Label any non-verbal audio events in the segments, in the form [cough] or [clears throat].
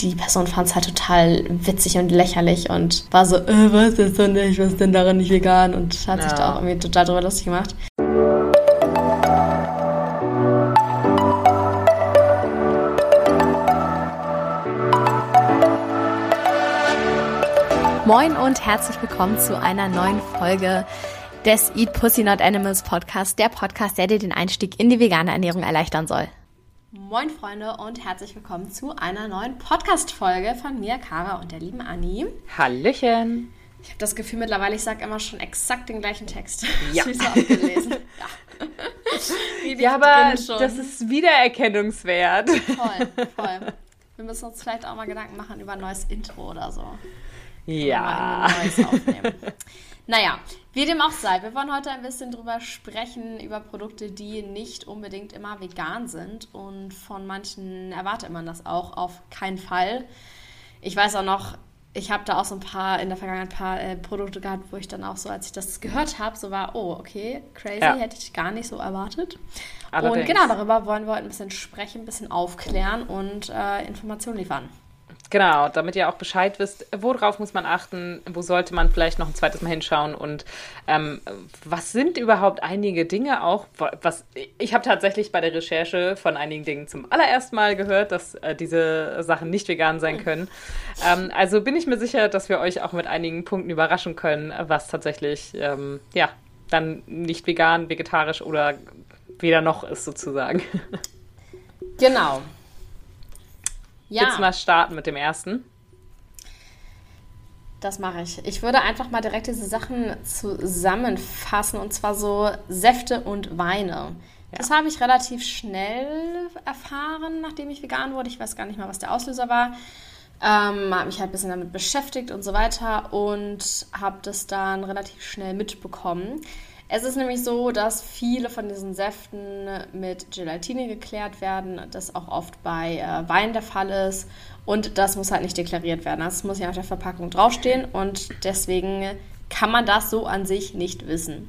die Person fand es halt total witzig und lächerlich und war so, äh, was ist denn nicht, was ist denn daran nicht vegan? Und hat ja. sich da auch irgendwie total drüber lustig gemacht. Moin und herzlich willkommen zu einer neuen Folge des Eat Pussy Not Animals Podcast, der Podcast, der dir den Einstieg in die vegane Ernährung erleichtern soll. Moin Freunde und herzlich willkommen zu einer neuen Podcast-Folge von mir, Kara und der lieben Anni. Hallöchen. Ich habe das Gefühl mittlerweile, ich sage immer schon exakt den gleichen Text. Ja. Ich so abgelesen. ja. ja, aber das ist wiedererkennungswert. Voll, voll. Wir müssen uns vielleicht auch mal Gedanken machen über ein neues Intro oder so. Ja. Neues aufnehmen. Naja, wie dem auch sei, wir wollen heute ein bisschen drüber sprechen, über Produkte, die nicht unbedingt immer vegan sind. Und von manchen erwartet man das auch auf keinen Fall. Ich weiß auch noch, ich habe da auch so ein paar in der Vergangenheit ein paar äh, Produkte gehabt, wo ich dann auch so, als ich das gehört habe, so war, oh, okay, crazy, ja. hätte ich gar nicht so erwartet. Allerdings. Und genau darüber wollen wir heute ein bisschen sprechen, ein bisschen aufklären und äh, Informationen liefern. Genau, damit ihr auch Bescheid wisst, worauf muss man achten, wo sollte man vielleicht noch ein zweites Mal hinschauen und ähm, was sind überhaupt einige Dinge auch, was ich habe tatsächlich bei der Recherche von einigen Dingen zum allerersten Mal gehört, dass äh, diese Sachen nicht vegan sein können. Ähm, also bin ich mir sicher, dass wir euch auch mit einigen Punkten überraschen können, was tatsächlich ähm, ja dann nicht vegan, vegetarisch oder weder noch ist sozusagen. [laughs] Genau. Ja. Willst du mal starten mit dem ersten? Das mache ich. Ich würde einfach mal direkt diese Sachen zusammenfassen und zwar so Säfte und Weine. Ja. Das habe ich relativ schnell erfahren, nachdem ich vegan wurde. Ich weiß gar nicht mal, was der Auslöser war. Ähm, habe mich halt ein bisschen damit beschäftigt und so weiter und habe das dann relativ schnell mitbekommen. Es ist nämlich so, dass viele von diesen Säften mit Gelatine geklärt werden, das auch oft bei äh, Wein der Fall ist und das muss halt nicht deklariert werden. Das muss ja auf der Verpackung draufstehen und deswegen kann man das so an sich nicht wissen.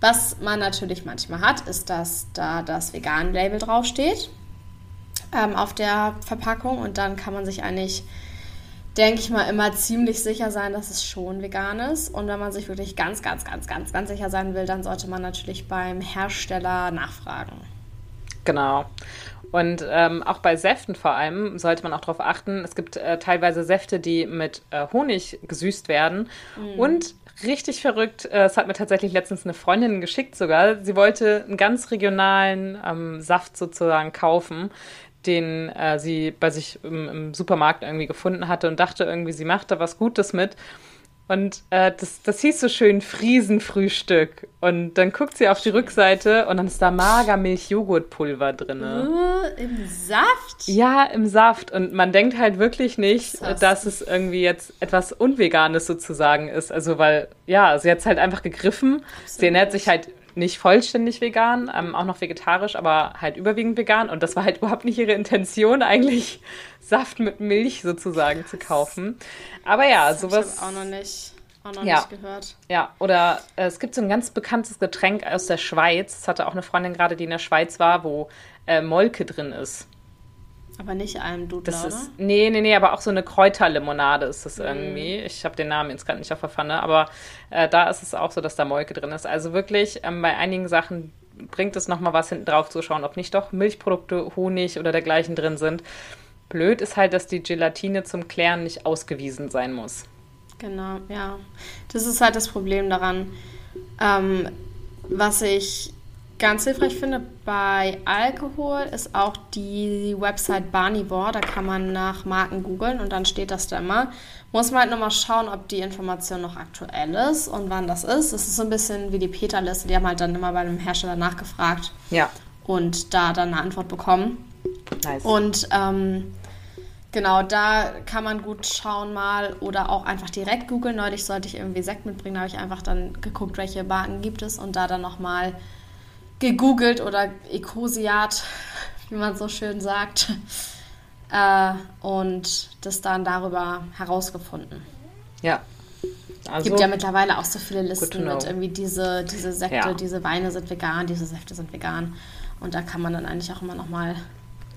Was man natürlich manchmal hat, ist, dass da das Vegan-Label draufsteht ähm, auf der Verpackung und dann kann man sich eigentlich denke ich mal, immer ziemlich sicher sein, dass es schon vegan ist. Und wenn man sich wirklich ganz, ganz, ganz, ganz, ganz sicher sein will, dann sollte man natürlich beim Hersteller nachfragen. Genau. Und ähm, auch bei Säften vor allem sollte man auch darauf achten, es gibt äh, teilweise Säfte, die mit äh, Honig gesüßt werden. Mm. Und richtig verrückt, äh, es hat mir tatsächlich letztens eine Freundin geschickt sogar, sie wollte einen ganz regionalen ähm, Saft sozusagen kaufen, den äh, sie bei sich im, im, Supermarkt irgendwie gefunden hatte und dachte irgendwie, sie macht da was Gutes mit. Und äh, das, das hieß so schön Friesenfrühstück. Und dann guckt sie auf die Rückseite und dann ist da Magermilch-Joghurtpulver drin. Uh, Im Saft? Ja, im Saft. Und man denkt halt wirklich nicht, das dass es irgendwie jetzt etwas Unveganes sozusagen ist. Also, weil, ja, sie hat es halt einfach gegriffen. Absolut. Sie ernährt sich halt nicht vollständig vegan, ähm, auch noch vegetarisch, aber halt überwiegend vegan. Und das war halt [laughs] überhaupt nicht ihre Intention, eigentlich Saft mit Milch sozusagen zu kaufen. Aber ja, das sowas. Ich auch noch nicht. Auch noch ja. nicht gehört. Ja, oder äh, es gibt so ein ganz bekanntes Getränk aus der Schweiz. Das hatte auch eine Freundin gerade, die in der Schweiz war, wo äh, Molke drin ist. Aber nicht Almdudler, das ist, oder? Nee, nee, nee, aber auch so eine Kräuterlimonade ist das mm. irgendwie. Ich habe den Namen jetzt gerade nicht auf der Pfanne, aber äh, da ist es auch so, dass da Molke drin ist. Also wirklich, ähm, bei einigen Sachen bringt es nochmal was hinten drauf zu schauen, ob nicht doch Milchprodukte, Honig oder dergleichen drin sind. Blöd ist halt, dass die Gelatine zum Klären nicht ausgewiesen sein muss. Genau, ja. Das ist halt das Problem daran. Ähm, was ich ganz hilfreich finde bei Alkohol ist auch die Website Barnivore. Da kann man nach Marken googeln und dann steht das da immer. Muss man halt nochmal schauen, ob die Information noch aktuell ist und wann das ist. Das ist so ein bisschen wie die Peter-Liste. Die haben halt dann immer bei einem Hersteller nachgefragt. Ja. Und da dann eine Antwort bekommen. Nice. Und ähm, Genau, da kann man gut schauen mal oder auch einfach direkt googeln. Neulich sollte ich irgendwie Sekt mitbringen, da habe ich einfach dann geguckt, welche Marken gibt es und da dann nochmal gegoogelt oder Ecosiat, wie man so schön sagt, äh, und das dann darüber herausgefunden. Ja. Also, gibt ja mittlerweile auch so viele Listen mit irgendwie diese, diese Säfte, ja. diese Weine sind vegan, diese Säfte sind vegan. Und da kann man dann eigentlich auch immer noch mal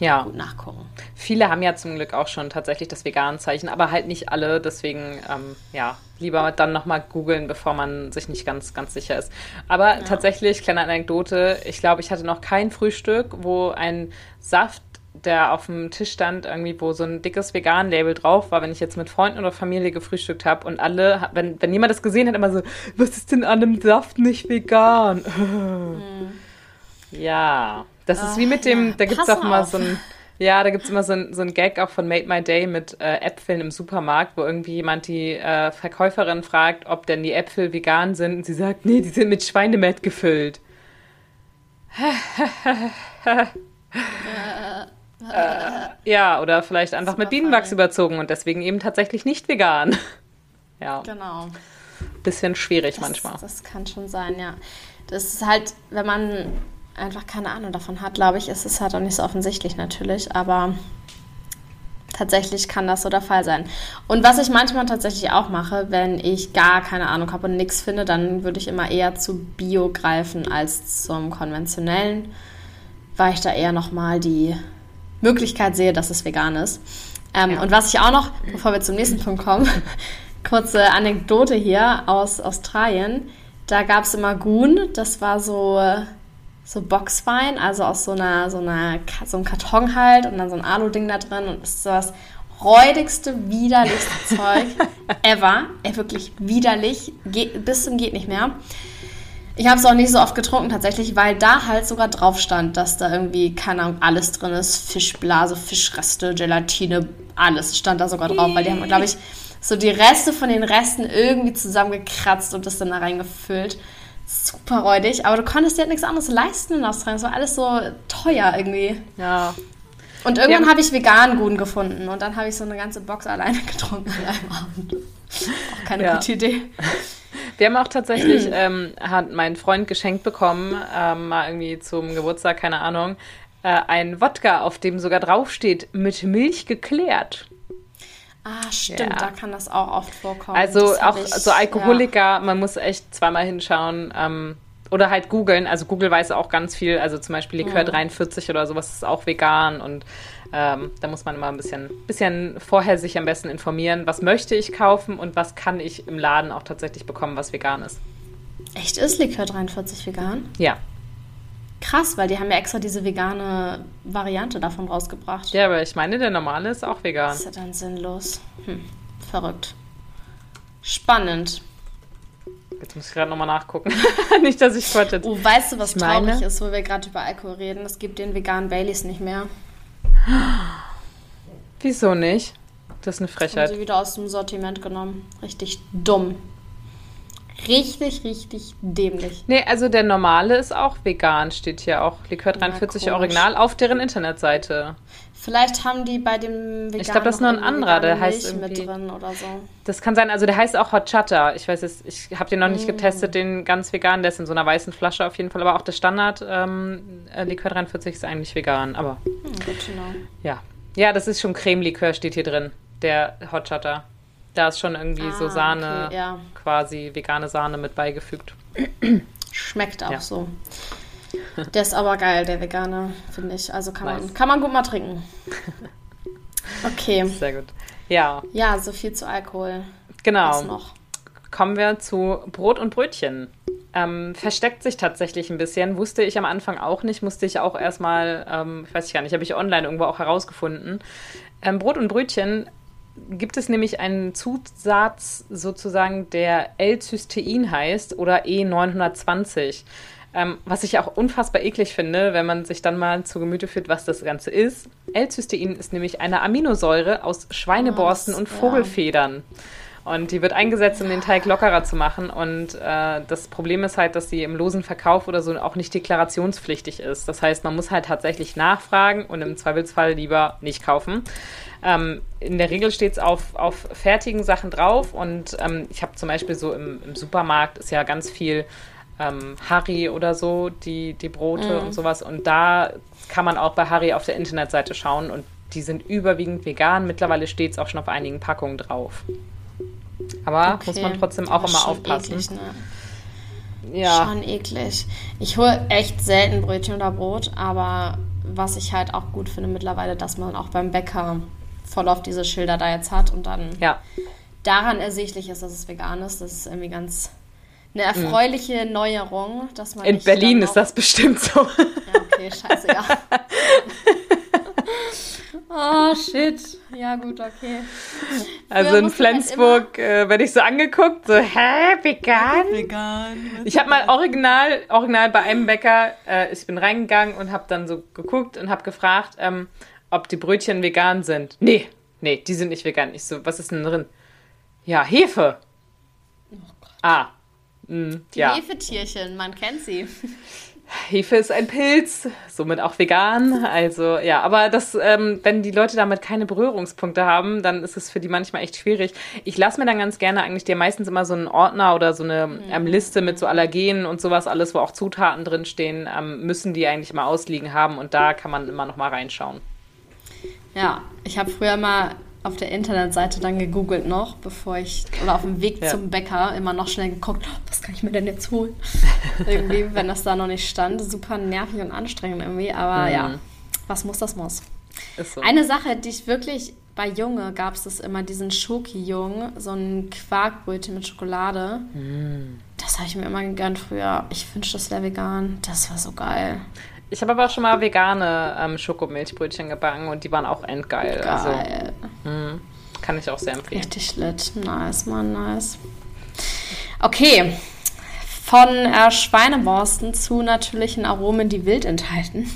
ja. gut nachgucken. Viele haben ja zum Glück auch schon tatsächlich das Vegan-Zeichen, aber halt nicht alle. Deswegen, ähm, ja, lieber dann nochmal googeln, bevor man sich nicht ganz, ganz sicher ist. Aber ja. tatsächlich, kleine Anekdote, ich glaube, ich hatte noch kein Frühstück, wo ein Saft der auf dem Tisch stand, irgendwie, wo so ein dickes Vegan-Label drauf war, wenn ich jetzt mit Freunden oder Familie gefrühstückt habe und alle, wenn, wenn jemand das gesehen hat, immer so, was ist denn an dem Saft nicht vegan? [laughs] Mhm. Ja, das ist wie mit dem, ja, da gibt es auch mal so ein, ja, da gibt es immer so ein, so ein Gag auch von Made My Day mit äh, Äpfeln im Supermarkt, wo irgendwie jemand die äh, Verkäuferin fragt, ob denn die Äpfel vegan sind und sie sagt, nee, die sind mit Schweinemett gefüllt. [laughs] äh, ja, oder vielleicht einfach mit Bienenwachs funny. überzogen und deswegen eben tatsächlich nicht vegan. [laughs] ja. Genau. Bisschen schwierig das, manchmal. Das kann schon sein, ja. Das ist halt, wenn man einfach keine Ahnung davon hat, glaube ich, ist es halt auch nicht so offensichtlich natürlich, aber tatsächlich kann das so der Fall sein. Und was ich manchmal tatsächlich auch mache, wenn ich gar keine Ahnung habe und nichts finde, dann würde ich immer eher zu Bio greifen als zum konventionellen, weil ich da eher nochmal die Möglichkeit sehe, dass es vegan ist. Ähm, ja. Und was ich auch noch, bevor wir zum nächsten Punkt kommen, [laughs] kurze Anekdote hier aus Australien. Da gab es immer Goon, das war so so Boxwein, also aus so einer, so einer, so einem Karton halt und dann so ein Alu-Ding da drin und ist so das räudigste, widerlichste [laughs] Zeug ever. Ey, wirklich widerlich, geht, bis zum geht nicht mehr. Ich habe es auch nicht so oft getrunken tatsächlich, weil da halt sogar drauf stand, dass da irgendwie, keine Ahnung, alles drin ist. Fischblase, Fischreste, Gelatine, alles stand da sogar drauf, weil die haben, glaube ich, so die Reste von den Resten irgendwie zusammengekratzt und das dann da reingefüllt super räudig, aber du konntest dir halt nichts anderes leisten in Australien. Es war alles so teuer irgendwie. Ja. Und irgendwann habe ich vegan Guten gefunden und dann habe ich so eine ganze Box alleine [laughs] getrunken an einem Abend. Auch keine ja. gute Idee. Wir haben auch tatsächlich, [clears throat] ähm, hat mein Freund geschenkt bekommen, ähm, mal irgendwie zum Geburtstag, keine Ahnung, äh, ein Wodka, auf dem sogar draufsteht, mit Milch geklärt. Ah, stimmt, ja. da kann das auch oft vorkommen. Also auch ich, so Alkoholiker, ja. man muss echt zweimal hinschauen. Ähm, oder halt googeln. Also Google weiß auch ganz viel. Also zum Beispiel Likör mhm. 43 oder sowas ist auch vegan. Und ähm, da muss man immer ein bisschen, bisschen vorher sich am besten informieren, was möchte ich kaufen und was kann ich im Laden auch tatsächlich bekommen, was vegan ist. Echt ist Likör 43 vegan? Ja. Krass, weil die haben ja extra diese vegane Variante davon rausgebracht. Ja, aber ich meine, der normale ist auch vegan. Das ist ja dann sinnlos. Hm, verrückt. Spannend. Jetzt muss ich gerade nochmal nachgucken. [laughs] nicht, dass ich Quatsch Oh, weißt du, was ich traurig meine? ist, wo wir gerade über Alkohol reden? Es gibt den veganen Baileys nicht mehr. Wieso nicht? Das ist eine Frechheit. Haben sie wieder aus dem Sortiment genommen. Richtig dumm. Richtig, richtig dämlich. Nee, also der normale ist auch vegan, steht hier auch. Likör 43 ja, Original auf deren Internetseite. Vielleicht haben die bei dem veganen Ich glaube, das ist nur ein anderer, der heißt irgendwie, mit drin oder so. Das kann sein, also der heißt auch Hot Chata. Ich weiß jetzt, ich habe den noch nicht mm. getestet, den ganz vegan, der ist in so einer weißen Flasche auf jeden Fall, aber auch der Standard ähm, äh, Likör 43 ist eigentlich vegan, aber hm, gut know. Ja. Ja, das ist schon Creme-Likör steht hier drin, der Hot Chata. Da ist schon irgendwie ah, so Sahne, okay, ja. quasi vegane Sahne mit beigefügt. Schmeckt auch ja. so. Der ist aber geil, der vegane, finde ich. Also kann, nice. man, kann man gut mal trinken. [laughs] Okay. Sehr gut. Ja. Ja, so viel zu Alkohol. Genau. Was noch? Kommen wir zu Brot und Brötchen. Ähm, versteckt sich tatsächlich ein bisschen. Wusste ich am Anfang auch nicht, musste ich auch erstmal, ähm, ich weiß ich gar nicht, habe ich online irgendwo auch herausgefunden. Ähm, Brot und Brötchen gibt es nämlich einen Zusatz sozusagen, der L-Cystein heißt oder E920. Ähm, was ich auch unfassbar eklig finde, wenn man sich dann mal zu Gemüte führt, was das Ganze ist. L-Cystein ist nämlich eine Aminosäure aus Schweineborsten oh, und Vogelfedern. Ja. Und die wird eingesetzt, um den Teig lockerer zu machen. Und äh, das Problem ist halt, dass sie im losen Verkauf oder so auch nicht deklarationspflichtig ist. Das heißt, man muss halt tatsächlich nachfragen und im Zweifelsfall lieber nicht kaufen. Ähm, in der Regel steht es auf, auf fertigen Sachen drauf und ähm, ich habe zum Beispiel so im, im, Supermarkt ist ja ganz viel ähm, Harry oder so, die, die Brote mm. und sowas und da kann man auch bei Harry auf der Internetseite schauen und die sind überwiegend vegan. Mittlerweile steht es auch schon auf einigen Packungen drauf. Aber okay. muss man trotzdem auch immer aufpassen. Eklig, ne? Ja. Schon eklig. Ich hole echt selten Brötchen oder Brot, aber was ich halt auch gut finde mittlerweile, dass man auch beim Bäcker voll auf diese Schilder da jetzt hat und dann Ja. daran ersichtlich ist, dass es vegan ist. Das ist irgendwie ganz eine erfreuliche Neuerung, dass man In Berlin ist das bestimmt so. Ja, okay, scheiße, ja. [laughs] oh, shit. Ja, gut, okay. Also Früher in Flensburg äh, werde ich so angeguckt, so, hä, vegan? Vegan. Ich habe mal original, original bei einem Bäcker, äh, ich bin reingegangen und habe dann so geguckt und habe gefragt, ähm, ob die Brötchen vegan sind. Nee, nee, die sind nicht vegan. Ich so, was ist denn drin? Ja, Hefe. Ah, mh, Die ja. Hefetierchen, man kennt sie. Hefe ist ein Pilz, somit auch vegan. Also ja, aber das, ähm, wenn die Leute damit keine Berührungspunkte haben, dann ist es für die manchmal echt schwierig. Ich lasse mir dann ganz gerne eigentlich dir meistens immer so einen Ordner oder so eine ähm, Liste mit so Allergenen und sowas alles, wo auch Zutaten drinstehen, ähm, müssen die eigentlich mal ausliegen haben und da kann man immer noch mal reinschauen. Ja, ich habe früher mal auf der Internetseite dann gegoogelt noch, bevor ich, oder auf dem Weg Ja. zum Bäcker immer noch schnell geguckt, oh, was kann ich mir denn jetzt holen? [laughs] irgendwie, wenn das da noch nicht stand. Super nervig und anstrengend irgendwie, aber Mhm. ja, was muss, das muss. So. Eine Sache, die ich wirklich, bei Junge gab es das immer, diesen Schoki-Jung, so ein Quarkbrötchen mit Schokolade. Mm. Das habe ich mir immer gegönnt früher. Ich wünschte, das wäre vegan. Das war so geil. Ich habe aber auch schon mal vegane ähm, Schokomilchbrötchen gebacken und die waren auch endgeil. Also Geil. kann ich auch sehr empfehlen. Richtig lit. Nice, Mann, nice. Okay. Von äh, Schweineborsten zu natürlichen Aromen, die wild enthalten.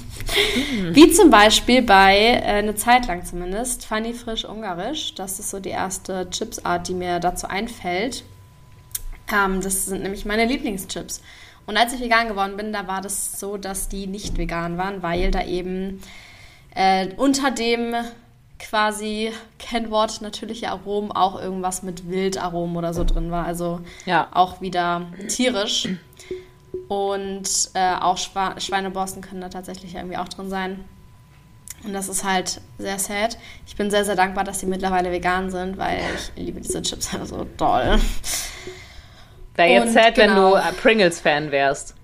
Wie zum Beispiel bei, äh, eine Zeit lang zumindest, Funny Frisch Ungarisch. Das ist so die erste Chipsart, die mir dazu einfällt. Ähm, das sind nämlich meine Lieblingschips. Und als ich vegan geworden bin, da war das so, dass die nicht vegan waren, weil da eben äh, unter dem quasi Kennwort natürliche Aromen auch irgendwas mit Wildaromen oder so drin war. Also Ja. auch wieder tierisch. Und äh, auch Schwa Schweineborsten können da tatsächlich irgendwie auch drin sein. Und das ist halt sehr sad. Ich bin sehr, sehr dankbar, dass die mittlerweile vegan sind, weil ich liebe diese Chips einfach so doll. Wäre jetzt Und sad, wenn genau. du äh, Pringles-Fan wärst.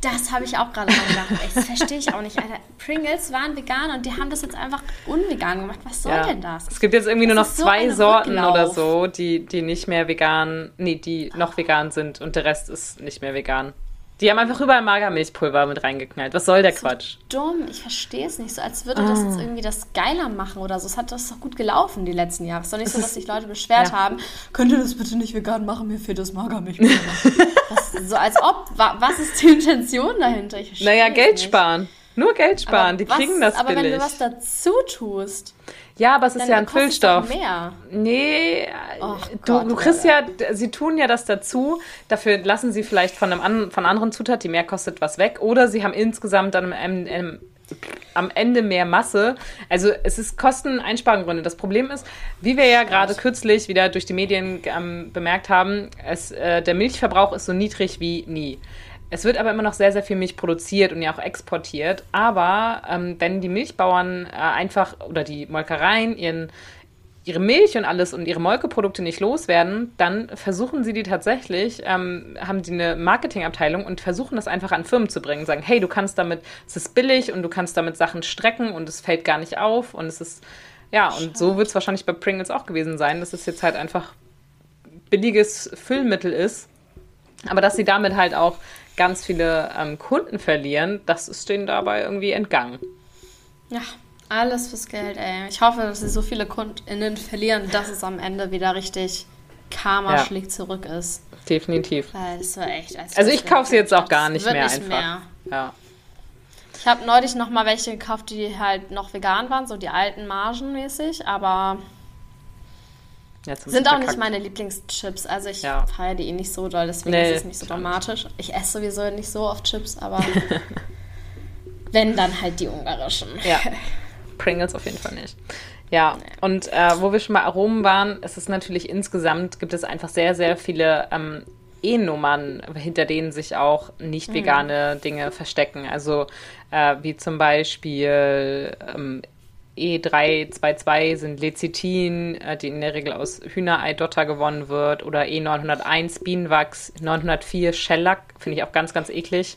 Das habe ich auch gerade mal gedacht. Ey, [laughs] Das verstehe ich auch nicht, Alter. Pringles waren vegan und die haben das jetzt einfach unvegan gemacht. Was soll Ja. denn das? Es gibt jetzt irgendwie nur noch Das ist so zwei ein Sorten Rücklauf. oder so, die, die nicht mehr vegan, nee, die noch vegan sind und der Rest ist nicht mehr vegan. Die haben einfach überall Magermilchpulver mit reingeknallt. Was soll der Quatsch? Dumm, ich verstehe es nicht so, als würde das Ah. jetzt irgendwie das geiler machen oder so. Es hat das doch gut gelaufen die letzten Jahre. Es ist doch nicht so, dass sich Leute beschwert ja. haben, könnt ihr das bitte nicht vegan machen, mir fehlt das Magermilchpulver. [laughs] das, so als ob, wa, was ist die Intention dahinter? Ich Naja, Geld nicht. sparen. Nur Geld sparen. Aber die was- kriegen das Aber billig. wenn du was dazu tust, ja, aber es ist ja ein Füllstoff. mehr. Nee, Och du, Gott, du kriegst ja, sie tun ja das dazu, dafür lassen sie vielleicht von, einem von anderen Zutat, die mehr kostet, was weg. Oder sie haben insgesamt dann am, am, am Ende mehr Masse. Also es ist Kosteneinspargründe. Das Problem ist, wie wir ja gerade kürzlich wieder durch die Medien ähm, bemerkt haben, es, äh, der Milchverbrauch ist so niedrig wie nie. Es wird aber immer noch sehr, sehr viel Milch produziert und ja auch exportiert. Aber ähm, wenn die Milchbauern äh, einfach oder die Molkereien ihren, ihre Milch und alles und ihre Molkeprodukte nicht loswerden, dann versuchen sie die tatsächlich, ähm, haben die eine Marketingabteilung und versuchen das einfach an Firmen zu bringen. Sagen, hey, du kannst damit, es ist billig und du kannst damit Sachen strecken und es fällt gar nicht auf und es ist, ja, und so wird es wahrscheinlich bei Pringles auch gewesen sein, dass es jetzt halt einfach billiges Füllmittel ist. Aber dass sie damit halt auch ganz viele ähm, Kunden verlieren, das ist denen dabei irgendwie entgangen. Ja, alles fürs Geld, ey. Ich hoffe, dass sie so viele KundInnen verlieren, dass es am Ende wieder richtig Karma Ja. schlägt zurück ist. Definitiv. Weil es war echt. Als Also ich kaufe sie jetzt auch gar nicht mehr nicht einfach. Mehr. Ja. Ich habe neulich noch mal welche gekauft, die halt noch vegan waren, so die alten Margen mäßig, aber Jetzt sind auch nicht meine Lieblingschips. Also ich Ja. feiere die eh nicht so doll, deswegen Nee, ist es nicht so dramatisch. Ich esse sowieso nicht so oft Chips, aber [laughs] wenn, dann halt die ungarischen. Ja. Pringles auf jeden Fall nicht. Ja, und äh, wo wir schon bei Aromen waren, es ist natürlich insgesamt, gibt es einfach sehr, sehr viele ähm, E-Nummern, hinter denen sich auch nicht vegane Dinge verstecken. Also äh, wie zum Beispiel ähm, E322 sind Lecithin, äh, die in der Regel aus Hühnerei-Dotter gewonnen wird, oder E901 Bienenwachs, 904 Shellac, finde ich auch ganz, ganz eklig.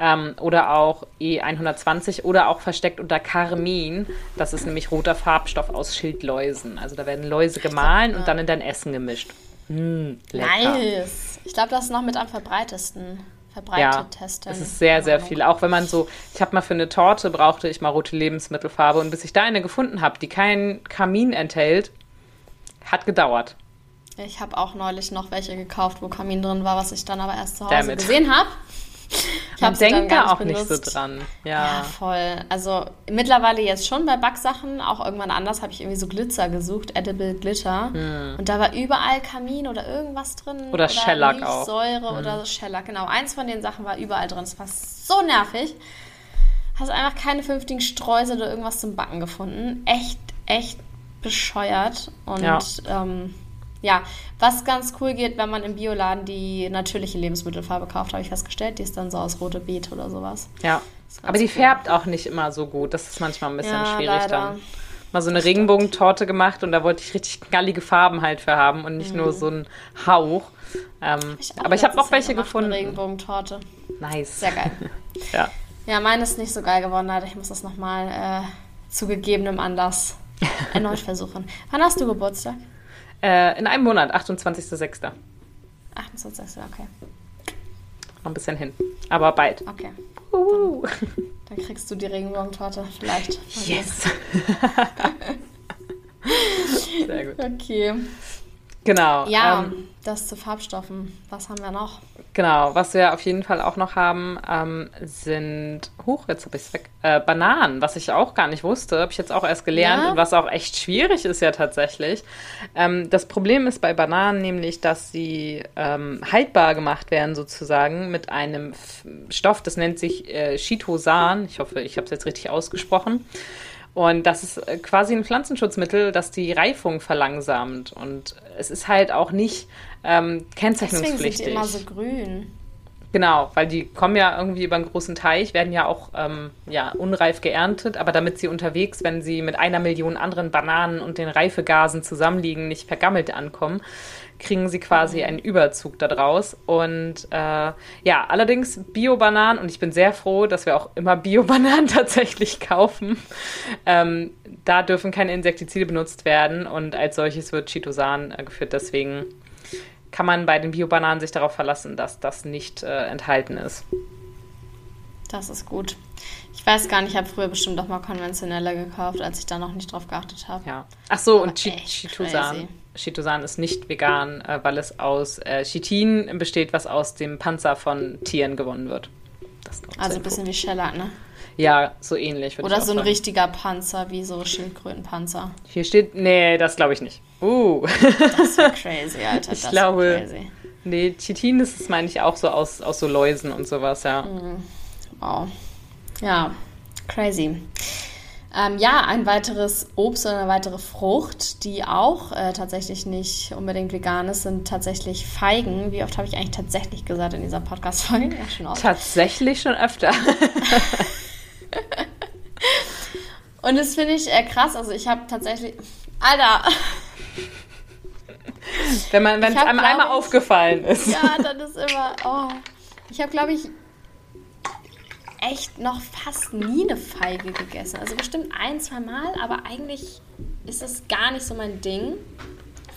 Ähm, oder auch E120 oder auch versteckt unter Karmin. Das ist nämlich roter Farbstoff aus Schildläusen. Also da werden Läuse gemahlen und dann in dein Essen gemischt. Mm. Nice. Ich glaube, das ist noch mit am verbreitesten. Verbreitet Ja, testen. es ist sehr, sehr viel. Auch wenn man so, ich habe mal für eine Torte brauchte ich mal rote Lebensmittelfarbe und bis ich da eine gefunden habe, die keinen Kamin enthält, hat gedauert. Ich habe auch neulich noch welche gekauft, wo Kamin drin war, was ich dann aber erst zu Hause Damn it. gesehen habe. Ich Man denkt da auch nicht nicht so benutzt. dran. Ja, Ja. voll. Also mittlerweile jetzt schon bei Backsachen, auch irgendwann anders habe ich irgendwie so Glitzer gesucht, Edible Glitter. Und da war überall Kamin oder irgendwas drin. Hm. Oder Shellac auch. Hm. Säure oder Shellac, genau. Eins von den Sachen war überall drin. Das war so nervig. Hast einfach keine vernünftigen Streusel oder irgendwas zum Backen gefunden. Echt, echt bescheuert. Und Ja. ähm, ja, was ganz cool geht, wenn man im Bioladen die natürliche Lebensmittelfarbe kauft, habe ich festgestellt. Die ist dann so aus rote Beete oder sowas. Ja. Aber die cool. färbt auch nicht immer so gut. Das ist manchmal ein bisschen Ja, schwierig leider. dann. Mal so eine Regenbogentorte gemacht und da wollte ich richtig knallige Farben halt für haben und nicht nur so einen Hauch. Ähm, Mhm. Ich aber ich habe auch welche gemacht, eine gefunden. Regenbogentorte. Nice. Sehr geil. [laughs] Ja. Ja, meine ist nicht so geil geworden, leider. Ich muss das nochmal äh, zu gegebenem Anlass [laughs] erneut versuchen. Wann hast du Geburtstag? Äh, in einem Monat, 28.06. 28. Okay. Noch ein bisschen hin. Aber bald. Okay. Uh. Dann kriegst du die Regenbogentorte vielleicht. Yes. [laughs] Sehr gut. Okay. Genau. Ja, Ähm, das zu Farbstoffen. Was haben wir noch? genau. Was wir auf jeden Fall auch noch haben, ähm, sind, huch, jetzt habe ich es weg, äh, Bananen, was ich auch gar nicht wusste, habe ich jetzt auch erst gelernt Ja? und was auch echt schwierig ist ja tatsächlich. Ähm, das Problem ist bei Bananen nämlich, dass sie ähm, haltbar gemacht werden sozusagen mit einem Stoff, das nennt sich äh, Chitosan. Ich hoffe, ich habe es jetzt richtig ausgesprochen. Und das ist äh, quasi ein Pflanzenschutzmittel, das die Reifung verlangsamt. Und es ist halt auch nicht ähm, Deswegen sind kennzeichnungspflichtig. die immer so grün. Genau, weil die kommen ja irgendwie über einen großen Teich, werden ja auch ähm, ja, unreif geerntet, aber damit sie unterwegs, wenn sie mit einer Million anderen Bananen und den Reifegasen zusammenliegen, nicht vergammelt ankommen, kriegen sie quasi einen Überzug daraus. Und äh, ja, allerdings Bio-Bananen, und ich bin sehr froh, dass wir auch immer Bio-Bananen [laughs] tatsächlich kaufen. Ähm, da dürfen keine Insektizide benutzt werden und als solches wird Chitosan äh, geführt. Deswegen kann man bei den Bio-Bananen sich darauf verlassen, dass das nicht äh, enthalten ist. Das ist gut. Ich weiß gar nicht, ich habe früher bestimmt doch mal konventionelle gekauft, als ich da noch nicht drauf geachtet habe. Ja. Ach so, Aber und Chitosan. crazy. Chitosan ist nicht vegan, äh, weil es aus äh, Chitin besteht, was aus dem Panzer von Tieren gewonnen wird. Also ein bisschen wie Shellac, ne? Ja, so ähnlich. Oder ich so ein sagen. richtiger Panzer, wie so Schildkrötenpanzer. Hier steht, nee, das glaube ich nicht. Uh, Das wäre [laughs] crazy, Alter. Ich das wär glaube- Crazy. nee, Chitin ist es, meine ich, auch so aus, aus so Läusen und sowas, ja. Mhm. Wow. Ja, crazy. Ähm, ja, ein weiteres Obst oder eine weitere Frucht, die auch äh, tatsächlich nicht unbedingt vegan ist, sind tatsächlich Feigen. Wie oft habe ich eigentlich tatsächlich gesagt in dieser Podcast-Folge? Ja, schon oft. Tatsächlich schon öfter. [laughs] [laughs] Und das finde ich äh, krass. Also ich habe tatsächlich... Alter! Wenn man, wenn es einem einmal aufgefallen ist. Ja, dann ist immer... Oh. Ich habe, glaube ich, echt noch fast nie eine Feige gegessen. Also bestimmt ein, zwei Mal, aber eigentlich ist das gar nicht so mein Ding.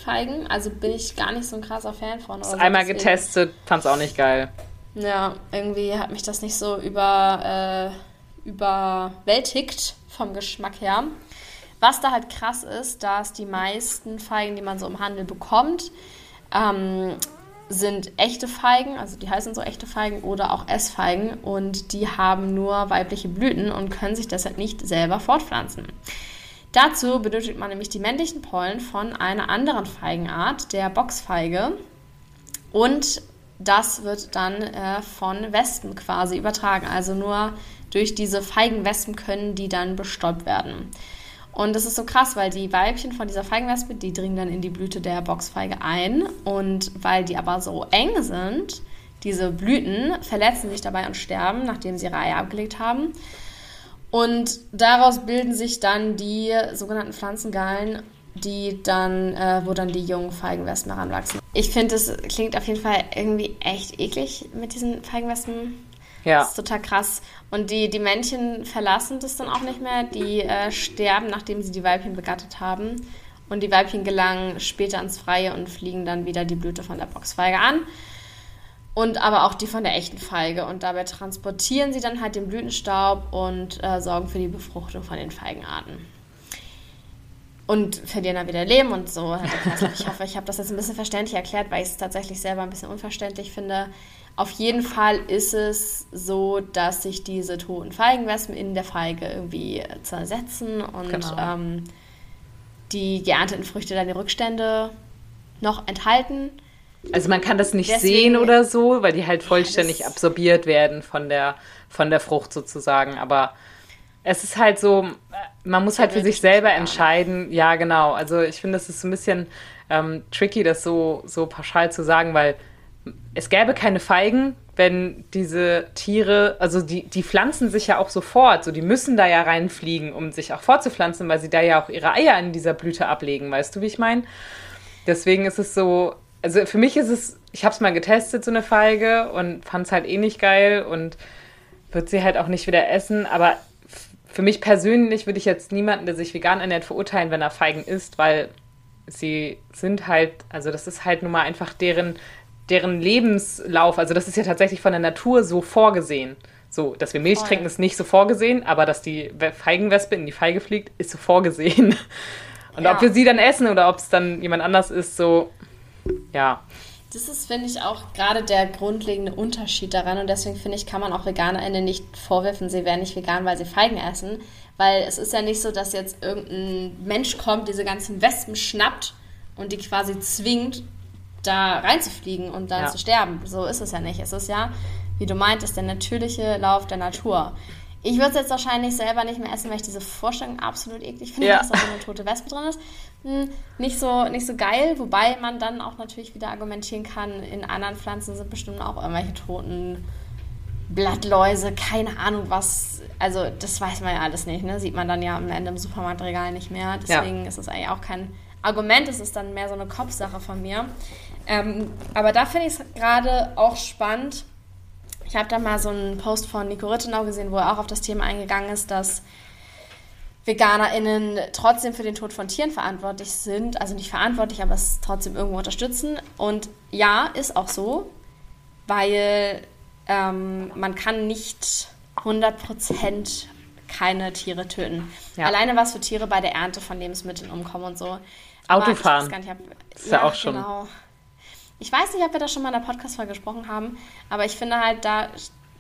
Feigen, also bin ich gar nicht so ein krasser Fan von. so. Einmal Deswegen- getestet, fand's auch nicht geil. Ja, irgendwie hat mich das nicht so über, äh, überwältigt vom Geschmack her. Was da halt krass ist, dass die meisten Feigen, die man so im Handel bekommt, ähm, sind echte Feigen, also die heißen so echte Feigen oder auch Essfeigen und die haben nur weibliche Blüten und können sich deshalb nicht selber fortpflanzen. Dazu benötigt man nämlich die männlichen Pollen von einer anderen Feigenart, der Boxfeige. Und das wird dann äh, von Wespen quasi übertragen. Also nur durch diese Feigenwespen können die dann bestäubt werden. Und das ist so krass, weil die Weibchen von dieser Feigenwespe, die dringen dann in die Blüte der Boxfeige ein. Und weil die aber so eng sind, diese Blüten verletzen sich dabei und sterben, nachdem sie ihre Eier abgelegt haben. Und daraus bilden sich dann die sogenannten Pflanzengallen, die dann, äh, wo dann die jungen Feigenwespen heranwachsen. Ich finde, es klingt auf jeden Fall irgendwie echt eklig mit diesen Feigenwespen. Ja. Das ist total krass. Und die, die Männchen verlassen das dann auch nicht mehr. Die äh, sterben, nachdem sie die Weibchen begattet haben. Und die Weibchen gelangen später ans Freie und fliegen dann wieder die Blüte von der Boxfeige an. Und aber auch die von der echten Feige. Und dabei transportieren sie dann halt den Blütenstaub und äh, sorgen für die Befruchtung von den Feigenarten. Und verlieren dann wieder Leben und so. Ich hoffe, ich habe das jetzt ein bisschen verständlich erklärt, weil ich es tatsächlich selber ein bisschen unverständlich finde. Auf jeden Fall ist es so, dass sich diese toten Feigenwespen in der Feige irgendwie zersetzen und genau. ähm, die geernteten Früchte dann die Rückstände noch enthalten. Also man kann das nicht Deswegen, sehen oder so, weil die halt vollständig ja, absorbiert werden von der, von der Frucht sozusagen. Aber es ist halt so, man muss halt für sich selber entscheiden. Ja, genau. Also ich finde, es ist ein bisschen ähm, tricky, das so, so pauschal zu sagen, weil es gäbe keine Feigen, wenn diese Tiere, also die, die pflanzen sich ja auch sofort, so die müssen da ja reinfliegen, um sich auch fortzupflanzen, weil sie da ja auch ihre Eier in dieser Blüte ablegen, weißt du, wie ich meine? Deswegen ist es so, also für mich ist es, ich habe es mal getestet, so eine Feige, und fand es halt eh nicht geil und würde sie halt auch nicht wieder essen, aber für mich persönlich würde ich jetzt niemanden, der sich vegan ernährt, verurteilen, wenn er Feigen isst, weil sie sind halt, also das ist halt nun mal einfach deren deren Lebenslauf, also das ist ja tatsächlich von der Natur so vorgesehen. So, dass wir Milch Voll. trinken, ist nicht so vorgesehen, aber dass die Feigenwespe in die Feige fliegt, ist so vorgesehen. [laughs] Und ja. ob wir sie dann essen oder ob es dann jemand anders ist, so, ja. Das ist, finde ich, auch gerade der grundlegende Unterschied daran. Und deswegen finde ich, kann man auch VeganerInnen nicht vorwerfen, sie wären nicht vegan, weil sie Feigen essen. Weil es ist ja nicht so, dass jetzt irgendein Mensch kommt, diese ganzen Wespen schnappt und die quasi zwingt, da reinzufliegen und dann ja. zu sterben. So ist es ja nicht. Es ist ja, wie du meintest, der natürliche Lauf der Natur. Ich würde es jetzt wahrscheinlich selber nicht mehr essen, weil ich diese Vorstellung absolut eklig finde, ja. dass da so eine tote Wespe drin ist. Hm, nicht, so, nicht so geil, wobei man dann auch natürlich wieder argumentieren kann, in anderen Pflanzen sind bestimmt auch irgendwelche toten Blattläuse, keine Ahnung was. Also das weiß man ja alles nicht, ne? Sieht man dann ja am Ende im Supermarktregal nicht mehr. Deswegen ja. ist es eigentlich auch kein Argument, es ist dann mehr so eine Kopfsache von mir. Ähm, aber da finde ich es gerade auch spannend. Ich habe da mal so einen Post von Nico Rittenau gesehen, wo er auch auf das Thema eingegangen ist, dass VeganerInnen trotzdem für den Tod von Tieren verantwortlich sind. Also nicht verantwortlich, aber es trotzdem irgendwo unterstützen. Und ja, ist auch so, weil ähm, man kann nicht 100% keine Tiere töten. Ja. Alleine was für Tiere bei der Ernte von Lebensmitteln umkommen und so. Autofahren. Ich, hab, ist ja, ja auch schon. Genau. Ich weiß nicht, ob wir da schon mal in der Podcast-Folge gesprochen haben, aber ich finde halt, da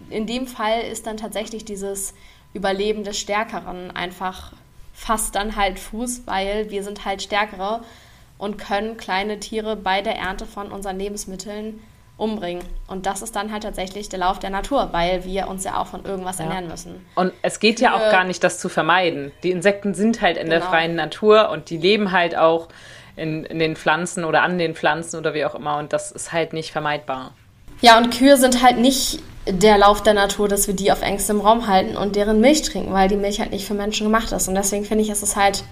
in dem Fall ist dann tatsächlich dieses Überleben des Stärkeren einfach fast dann halt Fuß, weil wir sind halt Stärkere und können kleine Tiere bei der Ernte von unseren Lebensmitteln umbringen. Und das ist dann halt tatsächlich der Lauf der Natur, weil wir uns ja auch von irgendwas ja. ernähren müssen. Und es geht Für, ja auch gar nicht, das zu vermeiden. Die Insekten sind halt in genau. der freien Natur und die leben halt auch in, in den Pflanzen oder an den Pflanzen oder wie auch immer. Und das ist halt nicht vermeidbar. Ja, und Kühe sind halt nicht der Lauf der Natur, dass wir die auf engstem Raum halten und deren Milch trinken, weil die Milch halt nicht für Menschen gemacht ist. Und deswegen finde ich, ist es halt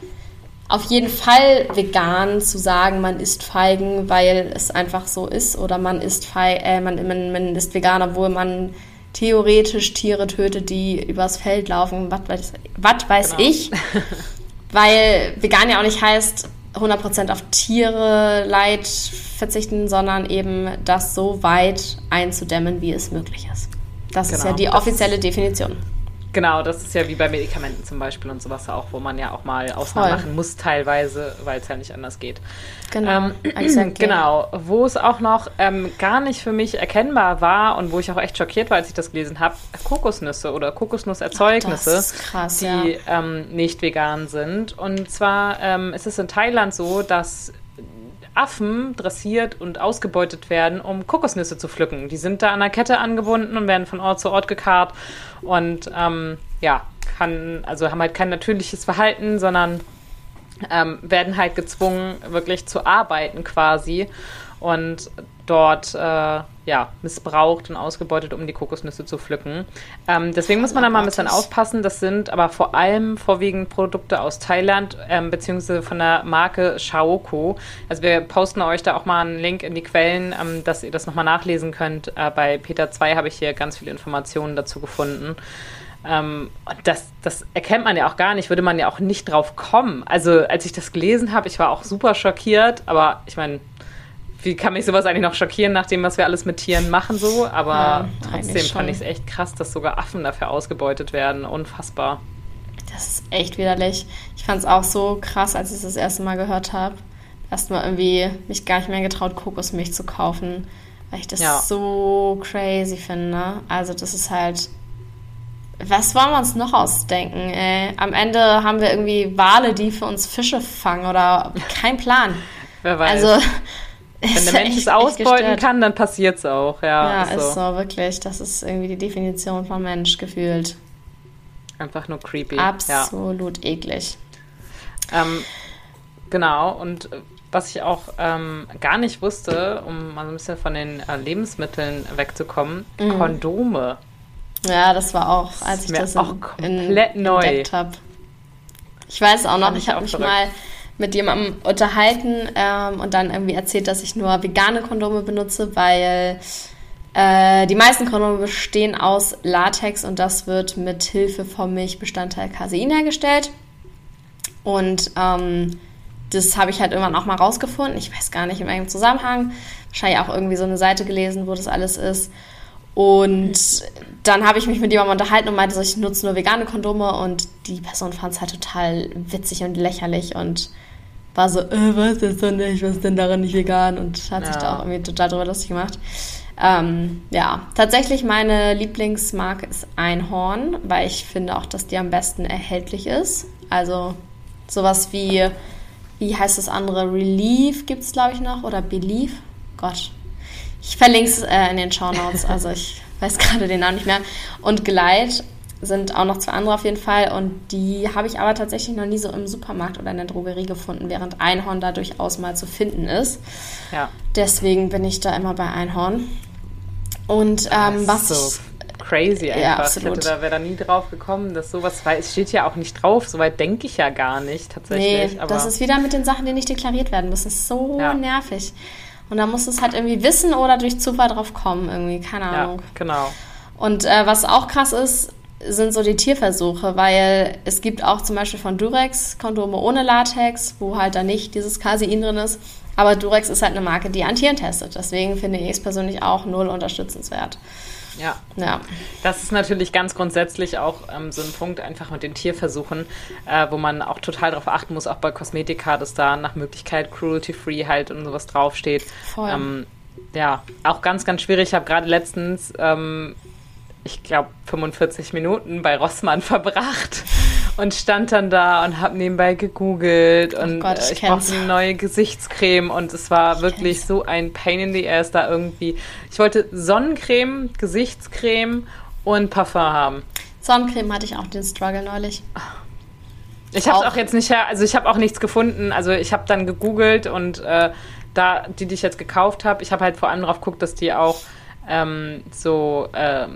auf jeden Fall vegan zu sagen, man isst Feigen, weil es einfach so ist, oder man isst Feigen, äh, man, man, man isst vegan, obwohl man theoretisch Tiere tötet, die übers Feld laufen, was weiß, was weiß genau. ich. [laughs] weil vegan ja auch nicht heißt, 100% auf Tiere Leid verzichten, sondern eben das so weit einzudämmen, wie es möglich ist. Das genau. ist ja genau. die offizielle Definition. Genau, das ist ja wie bei Medikamenten zum Beispiel und sowas auch, wo man ja auch mal Ausnahmen machen muss, teilweise, weil es ja nicht anders geht. Genau, ähm, [clears throat] genau. Wo es auch noch ähm, gar nicht für mich erkennbar war und wo ich auch echt schockiert war, als ich das gelesen habe, Kokosnüsse oder Kokosnusserzeugnisse, krass, die ja. ähm, nicht vegan sind. Und zwar ähm, ist es in Thailand so, dass Affen dressiert und ausgebeutet werden, um Kokosnüsse zu pflücken. Die sind da an der Kette angebunden und werden von Ort zu Ort gekarrt und ähm, ja, kann, also haben halt kein natürliches Verhalten, sondern ähm, werden halt gezwungen, wirklich zu arbeiten quasi. und dort äh, ja, missbraucht und ausgebeutet, um die Kokosnüsse zu pflücken. Ähm, deswegen muss man da mal ein bisschen aufpassen. Das sind aber vor allem vorwiegend Produkte aus Thailand, ähm, beziehungsweise von der Marke Shaoko. Also wir posten euch da auch mal einen Link in die Quellen, ähm, dass ihr das nochmal nachlesen könnt. Äh, bei Peter 2 habe ich hier ganz viele Informationen dazu gefunden. Ähm, das, das erkennt man ja auch gar nicht, würde man ja auch nicht drauf kommen. Also als ich das gelesen habe, ich war auch super schockiert, aber ich meine, wie kann mich sowas eigentlich noch schockieren, nach dem, was wir alles mit Tieren machen, so? Aber ja, trotzdem fand ich es echt krass, dass sogar Affen dafür ausgebeutet werden. Unfassbar. Das ist echt widerlich. Ich fand es auch so krass, als ich es das erste Mal gehört habe. Erstmal irgendwie mich gar nicht mehr getraut, Kokosmilch zu kaufen, weil ich das ja. so crazy finde. Also, das ist halt. Was wollen wir uns noch ausdenken? Ey? Am Ende haben wir irgendwie Wale, die für uns Fische fangen oder kein Plan. [laughs] Wer weiß. Also, wenn der Mensch es ausbeuten kann, dann passiert es auch. Ja, ja ist, so. so. wirklich. Das ist irgendwie die Definition von Mensch gefühlt. Einfach nur creepy. Absolut ja. eklig. Ähm, genau, und was ich auch ähm, gar nicht wusste, um mal ein bisschen von den äh, Lebensmitteln wegzukommen, mhm. Kondome. Ja, das war auch, als ich das, auch in, komplett in, neu. entdeckt habe. Ich weiß auch noch, ich, ich habe mich mal mit jemandem unterhalten ähm, und dann irgendwie erzählt, dass ich nur vegane Kondome benutze, weil äh, die meisten Kondome bestehen aus Latex und das wird mit Hilfe vom Milchbestandteil Casein hergestellt. Und ähm, das habe ich halt irgendwann auch mal rausgefunden. Ich weiß gar nicht in welchem Zusammenhang. Wahrscheinlich auch irgendwie so eine Seite gelesen, wo das alles ist. Und dann habe ich mich mit jemandem unterhalten und meinte, ich nutze nur vegane Kondome und die Person fand es halt total witzig und lächerlich und war so, äh, was ist denn nicht, was ist denn daran nicht vegan? Und hat ja. sich da auch irgendwie total drüber lustig gemacht. Ähm, ja, tatsächlich meine Lieblingsmarke ist Einhorn, weil ich finde auch, dass die am besten erhältlich ist. Also sowas wie, wie heißt das andere? Relief gibt es, glaube ich, noch. Oder Belief. Gott. Ich verlinke es äh, in den Show Notes. Also ich weiß [laughs] gerade den Namen nicht mehr. Und Gleit sind auch noch zwei andere auf jeden Fall und die habe ich aber tatsächlich noch nie so im Supermarkt oder in der Drogerie gefunden, während Einhorn da durchaus mal zu finden ist. Ja. Deswegen bin ich da immer bei Einhorn. Und ähm, was so crazy einfach. Ja, absolut. Ich hätte da wäre da nie drauf gekommen, dass sowas, weil es steht ja auch nicht drauf, soweit denke ich ja gar nicht tatsächlich. Nee, das ist wieder mit den Sachen, die nicht deklariert werden. Das ist so ja. nervig. Und da muss es halt irgendwie wissen oder durch Zufall drauf kommen, irgendwie, keine Ahnung. Ja, genau. Und äh, was auch krass ist, sind so die Tierversuche, weil es gibt auch zum Beispiel von Durex Kondome ohne Latex, wo halt da nicht dieses Casein drin ist. Aber Durex ist halt eine Marke, die an Tieren testet. Deswegen finde ich es persönlich auch null unterstützenswert. Ja. ja. Das ist natürlich ganz grundsätzlich auch ähm, so ein Punkt einfach mit den Tierversuchen, äh, wo man auch total darauf achten muss, auch bei Kosmetika, dass da nach Möglichkeit cruelty-free halt und sowas draufsteht. Voll. Ähm, ja, auch ganz, ganz schwierig. Ich habe gerade letztens ähm, ich glaube, 45 Minuten bei Rossmann [laughs] verbracht und stand dann da und habe nebenbei gegoogelt oh und Gott, ich, äh, ich brauchte eine neue Gesichtscreme und es war ich wirklich kenn's. so ein Pain in the ass da irgendwie. Ich wollte Sonnencreme, Gesichtscreme und Parfum haben. Sonnencreme hatte ich auch den Struggle neulich. Ich habe auch jetzt nicht, also ich habe auch nichts gefunden. Also ich habe dann gegoogelt und äh, da die, die ich jetzt gekauft habe, ich habe halt vor allem darauf geguckt, dass die auch ähm, so, äh,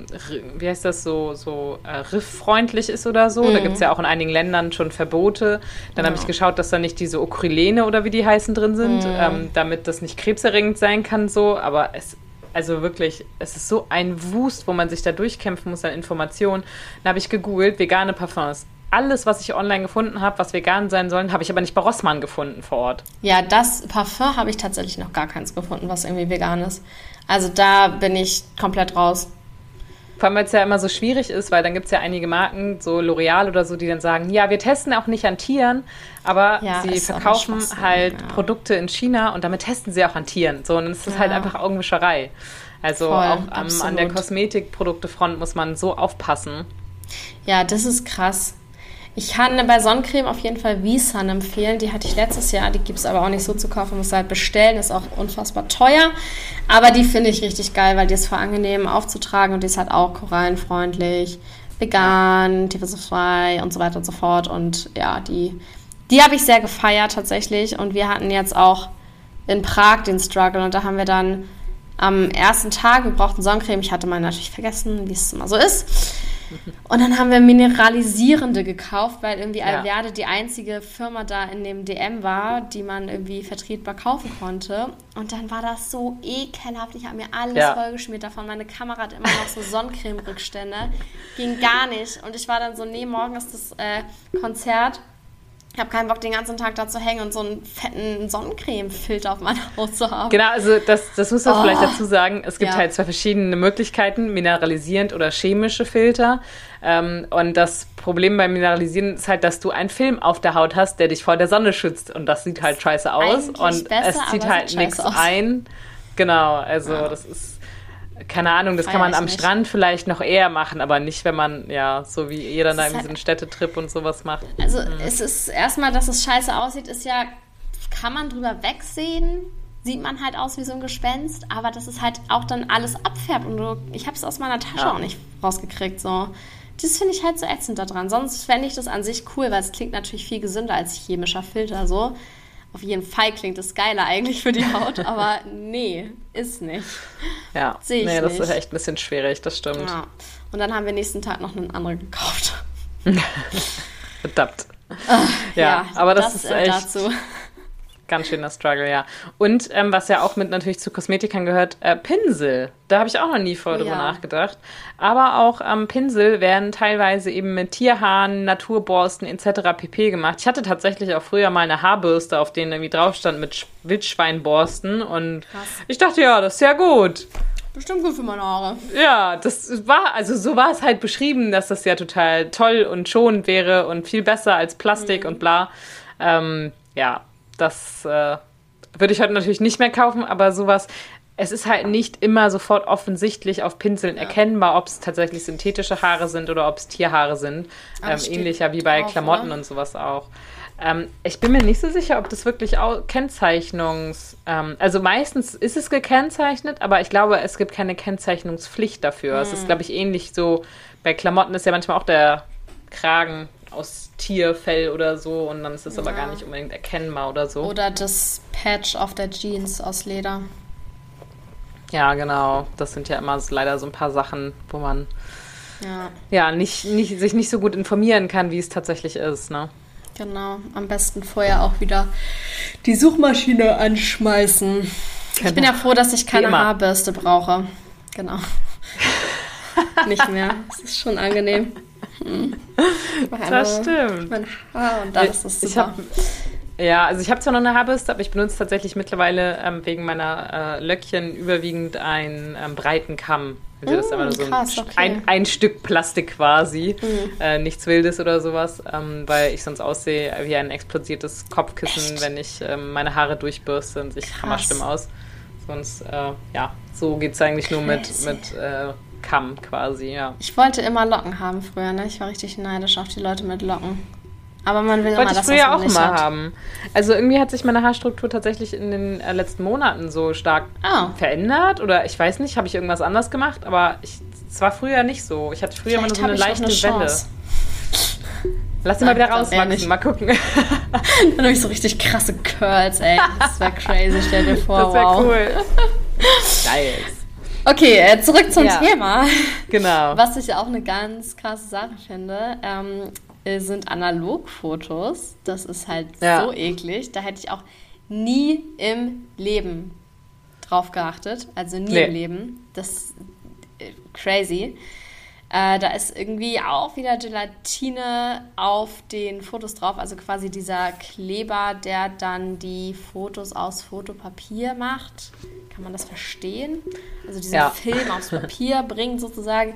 wie heißt das, so, so äh, rifffreundlich ist oder so. Mhm. Da gibt es ja auch in einigen Ländern schon Verbote. Dann ja. habe ich geschaut, dass da nicht diese Okrylene oder wie die heißen drin sind, mhm. ähm, damit das nicht krebserregend sein kann so. Aber es also wirklich, es ist so ein Wust, wo man sich da durchkämpfen muss an Informationen. Dann habe ich gegoogelt, vegane Parfums alles, was ich online gefunden habe, was vegan sein sollen, habe ich aber nicht bei Rossmann gefunden vor Ort. Ja, das Parfum habe ich tatsächlich noch gar keins gefunden, was irgendwie vegan ist. Also da bin ich komplett raus. Vor allem, weil es ja immer so schwierig ist, weil dann gibt es ja einige Marken, so L'Oreal oder so, die dann sagen, ja, wir testen auch nicht an Tieren, aber ja, sie verkaufen halt ja. Produkte in China und damit testen sie auch an Tieren. So, und dann ist das halt ja. halt einfach Augenwischerei. Also Voll, auch am, an der Kosmetikproduktefront muss man so aufpassen. Ja, das ist krass. Ich kann bei Sonnencreme auf jeden Fall Visan empfehlen. Die hatte ich letztes Jahr. Die gibt es aber auch nicht so zu kaufen. Muss halt bestellen. Ist auch unfassbar teuer. Aber die finde ich richtig geil, weil die ist voll angenehm aufzutragen und die ist halt auch korallenfreundlich, vegan, tierversuchsfrei und so weiter und so fort. Und ja, die, die habe ich sehr gefeiert tatsächlich. Und wir hatten jetzt auch in Prag den Struggle und da haben wir dann am ersten Tag, wir brauchten Sonnencreme, ich hatte mal natürlich vergessen, wie es immer so ist. Und dann haben wir mineralisierende gekauft, weil irgendwie Ja. Alverde die einzige Firma da in dem DM war, die man irgendwie vertretbar kaufen konnte. Und dann war das so ekelhaft. Ich habe mir alles Ja. vollgeschmiert davon. Meine Kamera hat immer noch so Sonnencreme-Rückstände. Ging gar nicht. Und ich war dann so, nee, morgen ist das äh, Konzert. Ich habe keinen Bock, den ganzen Tag da zu hängen und so einen fetten Sonnencreme-Filter auf meiner Haut zu haben. Genau, also das, das muss man Oh. vielleicht dazu sagen. Es gibt Ja. halt zwei verschiedene Möglichkeiten, mineralisierend oder chemische Filter. Ähm, und das Problem beim Mineralisieren ist halt, dass du einen Film auf der Haut hast, der dich vor der Sonne schützt. Und das sieht halt scheiße aus. eigentlich Und besser, es zieht halt nichts ein. Genau, also Ja. das ist. Keine Ahnung, das kann man am nicht. Strand vielleicht noch eher machen, aber nicht, wenn man, ja, so wie ihr dann da so halt- einen Städtetrip und sowas macht. Also es ist erstmal, dass es scheiße aussieht, ist ja, kann man drüber wegsehen, sieht man halt aus wie so ein Gespenst, aber dass es halt auch dann alles abfärbt und du, ich habe es aus meiner Tasche Ja. auch nicht rausgekriegt, so. Das finde ich halt so ätzend daran. Sonst fände ich das an sich cool, weil es klingt natürlich viel gesünder als chemischer Filter, so. Auf jeden Fall klingt es geiler eigentlich für die Haut, [laughs] aber nee, ist nicht. Ja, Sehe ich nee, das nicht. ist echt ein bisschen schwierig, das stimmt. Ja. Und dann haben wir nächsten Tag noch einen anderen gekauft. [laughs] Verdammt. Ja, aber das, ist äh, echt dazu. Ganz schöner Struggle, ja. Und ähm, was ja auch mit natürlich zu Kosmetikern gehört, äh, Pinsel. Da habe ich auch noch nie vorher Oh drüber ja. nachgedacht. Aber auch ähm, Pinsel werden teilweise eben mit Tierhaaren, Naturborsten etc. pp. gemacht. Ich hatte tatsächlich auch früher mal eine Haarbürste, auf denen irgendwie drauf stand mit Sch- Wildschweinborsten. Und Krass. ich dachte, ja, das ist ja gut. Bestimmt gut für meine Haare. Ja, das war, also so war es halt beschrieben, dass das ja total toll und schonend wäre und viel besser als Plastik und bla. Ähm, ja, das äh, würde ich heute natürlich nicht mehr kaufen, aber sowas, es ist halt nicht immer sofort offensichtlich auf Pinseln erkennbar, ob es tatsächlich synthetische Haare sind oder ob es Tierhaare sind. Aber Ähm, es ähnlicher wie bei drauf, Klamotten oder? und sowas auch. Ähm, ich bin mir nicht so sicher, ob das wirklich auch Kennzeichnungs... Ähm, also meistens ist es gekennzeichnet, aber ich glaube, es gibt keine Kennzeichnungspflicht dafür. Es Hm. ist, glaube ich, ähnlich so, bei Klamotten ist ja manchmal auch der Kragen aus Tierfell oder so und dann ist es aber Ja. gar nicht unbedingt erkennbar oder so. Oder das Patch auf der Jeans aus Leder. ja, genau. Das sind ja immer so, leider so ein paar Sachen, wo man Ja, ja nicht, nicht, sich nicht so gut informieren kann, wie es tatsächlich ist. Ne? genau. Am besten vorher auch wieder die Suchmaschine anschmeißen. Ich bin ja froh, dass ich keine. Haarbürste brauche. Genau. [laughs] Nicht mehr. Das ist schon angenehm. Das stimmt. Mein Haar und dann ist super. ja, also ich habe zwar noch eine Haarbürste, aber ich benutze tatsächlich mittlerweile ähm, wegen meiner äh, Löckchen überwiegend einen ähm, breiten Kamm. Also das ist Mm, einfach nur so ein, krass, St- okay. ein, ein Stück Plastik quasi. Mhm. Äh, nichts Wildes oder sowas, ähm, weil ich sonst aussehe wie ein explodiertes Kopfkissen, Echt? wenn ich ähm, meine Haare durchbürste und ich hammerstimm aus. Sonst, äh, ja, so geht es eigentlich nur mit, mit äh, Kamm quasi, ja. Ich wollte immer Locken haben früher, ne? Ich war richtig neidisch auf die Leute mit Locken. Aber man will immer, Wollte ich dass früher das man auch nicht immer hat. haben. Also irgendwie hat sich meine Haarstruktur tatsächlich in den äh, letzten Monaten so stark Ah. verändert. Oder ich weiß nicht, habe ich irgendwas anders gemacht, aber es war früher nicht so. Ich hatte früher immer nur Vielleicht so habe eine leichte eine Welle. Lass sie mal wieder rauswachsen, mal gucken. [laughs] Dann habe ich so richtig krasse Curls, ey. Das wäre crazy, stell dir [laughs] vor. Das wäre wow. cool. [laughs] nice. Okay, äh, zurück zum Ja. Thema. Genau. Was ich auch eine ganz krasse Sache finde, ähm, äh, sind Analogfotos. Das ist halt Ja. so eklig. Da hätte ich auch nie im Leben drauf geachtet. Also nie Nee. im Leben. Das ist äh, crazy. Äh, da ist irgendwie auch wieder Gelatine auf den Fotos drauf, also quasi dieser Kleber, der dann die Fotos aus Fotopapier macht. Kann man das verstehen? Also diesen Ja. Film aufs [laughs] Papier bringt sozusagen,